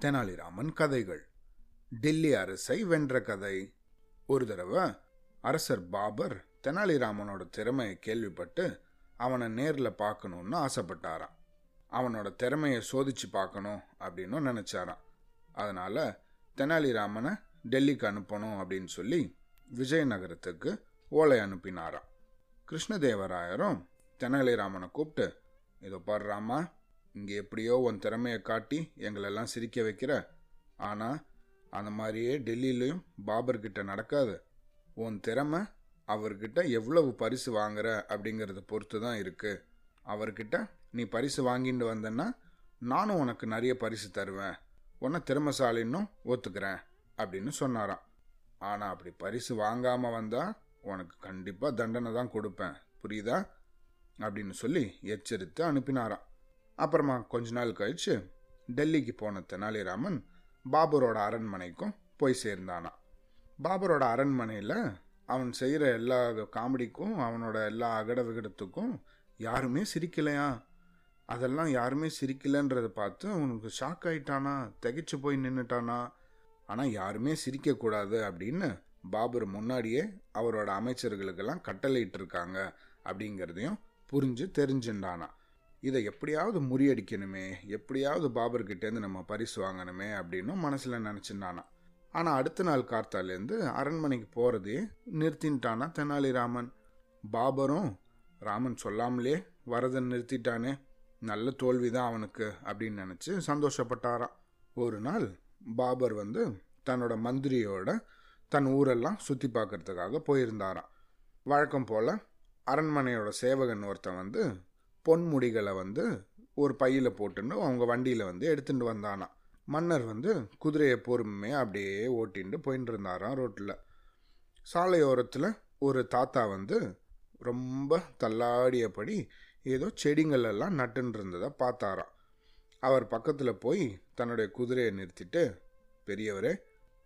தெனாலிராமன் கதைகள். டெல்லி அரசை வென்ற கதை. ஒரு தடவை அரசர் பாபர் தெனாலிராமனோட திறமையை கேள்விப்பட்டு அவனை நேரில் பார்க்கணுன்னு ஆசைப்பட்டாராம். அவனோட திறமையை சோதிச்சு பார்க்கணும் அப்படின்னு நினச்சாராம். அதனால் தெனாலிராமனை டெல்லிக்கு அனுப்பணும் அப்படின்னு சொல்லி விஜயநகரத்துக்கு ஓலை அனுப்பினாராம். கிருஷ்ணதேவராயரும் தெனாலிராமனை கூப்பிட்டு இதோ பாடுறாமா இங்கே எப்படியோ உன் திறமையை காட்டி எங்களெல்லாம் சிரிக்க வைக்கிற. ஆனால் அந்த மாதிரியே டெல்லியிலையும் பாபர்கிட்ட நடக்காது. உன் திறமை அவர்கிட்ட எவ்வளவு பரிசு வாங்குற அப்படிங்கிறத பொறுத்து தான் இருக்குது அவர்கிட்ட நீ பரிசு வாங்கிட்டு வந்தேன்னா நானும் உனக்கு நிறைய பரிசு தருவேன். உன்னை திறமைசாலின்னு ஒத்துக்கிறேன் அப்படின்னு சொன்னாராம். ஆனால் அப்படி பரிசு வாங்காமல் வந்தால் உனக்கு கண்டிப்பாக தண்டனை தான் கொடுப்பேன். புரியுதா? அப்படின்னு சொல்லி எச்சரித்து அனுப்பினாராம். அப்புறமா கொஞ்ச நாள் கழிச்சு டெல்லிக்கு போன தெனாலிராமன் பாபரோட அரண்மனைக்கும் போய் சேர்ந்தானா. பாபரோட அரண்மனையில் அவன் செய்கிற எல்லா காமெடிக்கும் அவனோட எல்லா அகட விகடத்துக்கும் யாருமே சிரிக்கலையா? அதெல்லாம் யாருமே சிரிக்கலன்றதை பார்த்து அவனுக்கு ஷாக் ஆயிட்டானா? திகைச்சு போய் நின்றுட்டானா ஆனால் யாருமே சிரிக்கக்கூடாது அப்படின்னு பாபர் முன்னாடியே அவரோட அமைச்சர்களுக்கெல்லாம் கட்டளையிட்டு இருக்காங்க அப்படிங்கிறதையும் புரிஞ்சு தெரிஞ்சுட்டானா இதை எப்படியாவது முறியடிக்கணுமே எப்படியாவது பாபர்கிட்டேருந்து நம்ம பரிசு வாங்கணுமே அப்படின்னு மனசில் நினச்சிருந்தானா. ஆனால் அடுத்த நாள் கார்த்தாலேருந்து அரண்மனைக்கு போகிறதே நிறுத்தின்ட்டானா தெனாலிராமன். பாபரும் ராமன் சொல்லாமலே வரதன் நிறுத்திட்டானே நல்ல தோல்வி தான் அவனுக்கு அப்படின்னு நினச்சி சந்தோஷப்பட்டாராம். ஒரு நாள் பாபர் வந்து தன்னோட மந்திரியோட தன் ஊரெல்லாம் சுற்றி பார்க்கறதுக்காக போயிருந்தாராம். வழக்கம் போல் அரண்மனையோட சேவகன் ஒருத்தன் வந்து பொன்முடிகளை வந்து ஒரு பையில் போட்டுன்னு அவங்க வண்டியில் வந்து எடுத்துட்டு வந்தானாம். மன்னர் வந்து குதிரையை பொறுமையாக அப்படியே ஓட்டின்னு போயின்னு இருந்தாராம் ரோட்டில். சாலையோரத்தில் ஒரு தாத்தா வந்து ரொம்ப தள்ளாடியபடி ஏதோ செடிங்கள் எல்லாம் நட்டுன்னு இருந்ததை பார்த்தாராம். அவர் பக்கத்தில் போய் தன்னுடைய குதிரையை நிறுத்திட்டு பெரியவரே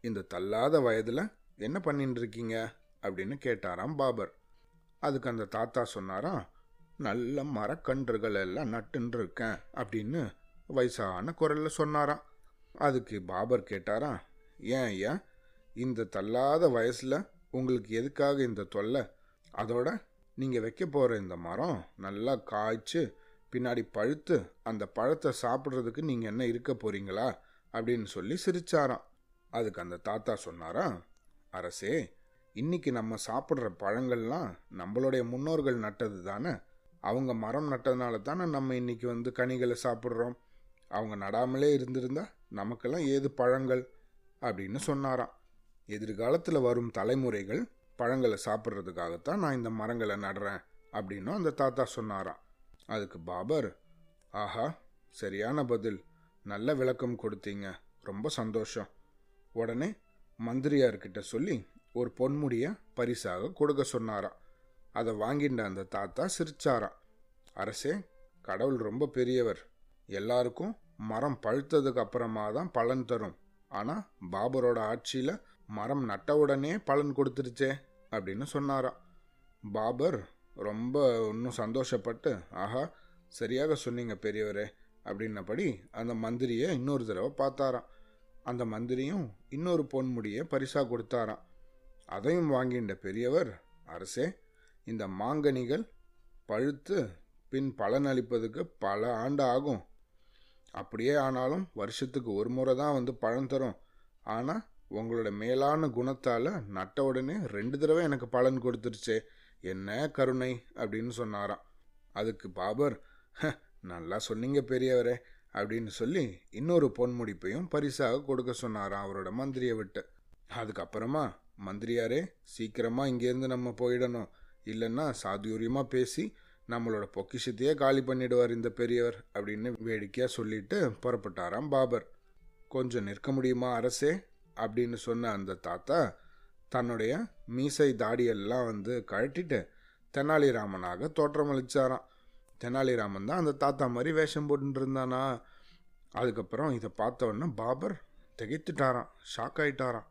இந்த தள்ளாத வயதில் என்ன பண்ணிட்டு இருக்கீங்க? அப்படின்னு கேட்டாராம் பாபர். அதுக்கு அந்த தாத்தா சொன்னாராம் நல்ல மரக்கன்றுகள் எல்லாம் நட்டுன்னு இருக்கேன் அப்படின்னு வயசான குரலில் சொன்னாராம். அதுக்கு பாபர் கேட்டாராம் ஏன் ஐயா இந்த தள்ளாத வயசில் உங்களுக்கு எதுக்காக இந்த தொல்லை? அதோட நீங்கள் வைக்க போகிற இந்த மரம் நல்லா காய்ச்சி பின்னாடி பழுத்து அந்த பழத்தை சாப்பிட்றதுக்கு நீங்கள் என்ன இருக்க போறீங்களா? அப்படின்னு சொல்லி சிரிச்சாராம். அதுக்கு அந்த தாத்தா சொன்னாரா அரசே இன்னைக்கு நம்ம சாப்பிட்ற பழங்கள்லாம் நம்மளுடைய முன்னோர்கள் நட்டது தானே? அவங்க மரம் நட்டதுனால தானே நம்ம இன்றைக்கி வந்து கனிகளை சாப்பிட்றோம். அவங்க நடாமலே இருந்திருந்தா நமக்கெல்லாம் ஏது பழங்கள் அப்படின்னு சொன்னாராம். எதிர்காலத்தில் வரும் தலைமுறைகள் பழங்களை சாப்பிட்றதுக்காகத்தான் நான் இந்த மரங்களை நடுறேன் அப்படின்னும் அந்த தாத்தா சொன்னாராம். அதுக்கு பாபர் ஆஹா சரியான பதில். நல்ல விளக்கம் கொடுத்தீங்க. ரொம்ப சந்தோஷம். உடனே மந்திரியார்கிட்ட சொல்லி ஒரு பொன்முடியை பரிசாக கொடுக்க சொன்னாராம். அதை வாங்கிண்ட அந்த தாத்தா சிரிச்சாராம். அரசே கடவுள் ரொம்ப பெரியவர். எல்லாருக்கும் மரம் பழுத்ததுக்கு அப்புறமா தான் பலன் தரும். ஆனால் பாபரோட ஆட்சியில் மரம் நட்ட உடனே பலன் கொடுத்துருச்சே அப்படின்னு சொன்னாராம். பாபர் ரொம்ப இன்னும் சந்தோஷப்பட்டு ஆஹா சரியாக சொன்னீங்க பெரியவரே அப்படின்னபடி அந்த மந்திரியை இன்னொரு தடவை பார்த்தாராம். அந்த மந்திரியும் இன்னொரு பொன்முடியை பரிசாக கொடுத்தாராம். அதையும் வாங்கிண்ட பெரியவர் அரசே இந்த மாங்கனிகள் பழுத்து பின் பலன் அளிப்பதுக்கு பல ஆண்டு ஆகும் அப்படியே ஆனாலும் வருஷத்துக்கு ஒரு முறை தான் வந்து பழம் தரும். ஆனால் உங்களோட மேலான குணத்தால் நட்ட உடனே ரெண்டு தடவை எனக்கு பலன் கொடுத்துருச்சே என்ன கருணை அப்படின்னு சொன்னாராம். அதுக்கு பாபர் நல்லா சொன்னீங்க பெரியவரே அப்படின்னு சொல்லி இன்னொரு பொன்முடிப்பையும் பரிசாக கொடுக்க சொன்னாராம் அவரோட மந்திரியை விட்டு. அதுக்கப்புறமா மந்திரியாரே சீக்கிரமாக இங்கேருந்து நம்ம போயிடணும். இல்லைன்னா சாதுரியமாக பேசி நம்மளோட பொக்கிஷத்தையே காலி பண்ணிடுவார் இந்த பெரியவர் அப்படின்னு வேடிக்கையாக சொல்லிட்டு புறப்பட்டாராம் பாபர். கொஞ்சம் நிற்க முடியுமா அரசே? அப்படின்னு சொன்ன அந்த தாத்தா தன்னுடைய மீசை தாடியெல்லாம் வந்து கழட்டிட்டு தெனாலிராமனாக தோற்றமளிச்சாராம். தெனாலிராமன் தான் அந்த தாத்தா மாதிரி வேஷம் போட்டுட்டு இருந்தானா அதுக்கப்புறம் இதை பார்த்தவொன்னே பாபர் திகைத்துட்டாராம் ஷாக் ஆயிட்டாராம்.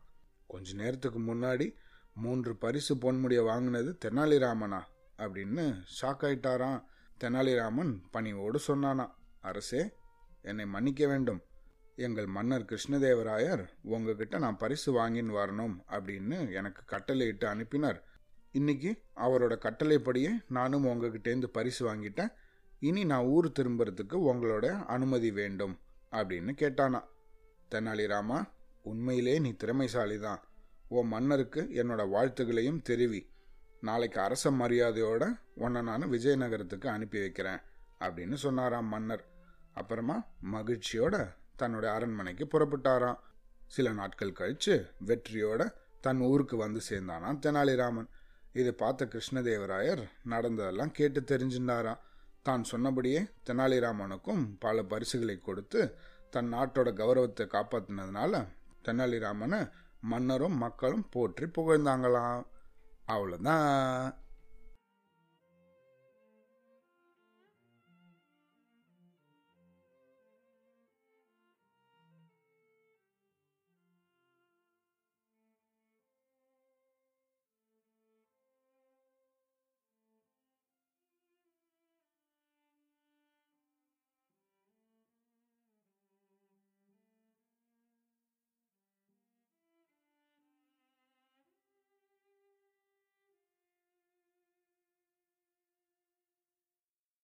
கொஞ்ச நேரத்துக்கு முன்னாடி மூன்று பரிசு பொன்முடியை வாங்கினது தெனாலிராமனா அப்படின்னு ஷாக் ஆயிட்டாராம். தெனாலிராமன் பணிவோடு சொன்னானா அரசே என்னை மன்னிக்க வேண்டும். எங்கள் மன்னர் கிருஷ்ணதேவராயர் உங்ககிட்ட நான் பரிசு வாங்கின்னு வரணும் அப்படின்னு எனக்கு கட்டளையிட்டு அனுப்பினார். இன்னைக்கு அவரோட கட்டளைப்படியே நானும் உங்ககிட்டேருந்து பரிசு வாங்கிட்டேன். இனி நான் ஊர் திரும்புறதுக்கு உங்களோட அனுமதி வேண்டும் அப்படின்னு கேட்டானா. தெனாலிராமா உண்மையிலே நீ திறமைசாலி தான் உன் மன்னருக்கு என்னோட வாழ்த்துகளையும் தெரிவி. நாளைக்கு அரச மரியாதையோட உன்னை நான் விஜயநகரத்துக்கு அனுப்பி வைக்கிறேன் அப்படின்னு சொன்னாராம் மன்னர். அப்புறமா மகிழ்ச்சியோட தன்னோட அரண்மனைக்கு புறப்பட்டாராம். சில நாட்கள் கழித்து வெற்றியோட தன் ஊருக்கு வந்து சேர்ந்தானாம் தெனாலிராமன். இதை பார்த்த கிருஷ்ணதேவராயர் நடந்ததெல்லாம் கேட்டு தெரிஞ்சிருந்தாராம் தான் சொன்னபடியே தெனாலிராமனுக்கும் பல பரிசுகளை கொடுத்து தன் நாட்டோட கௌரவத்தை காப்பாற்றினதுனால தெனாலிராமனை மன்னரும் மக்களும் போற்றி புகழ்ந்தாங்களாம். அவ்வளோதான்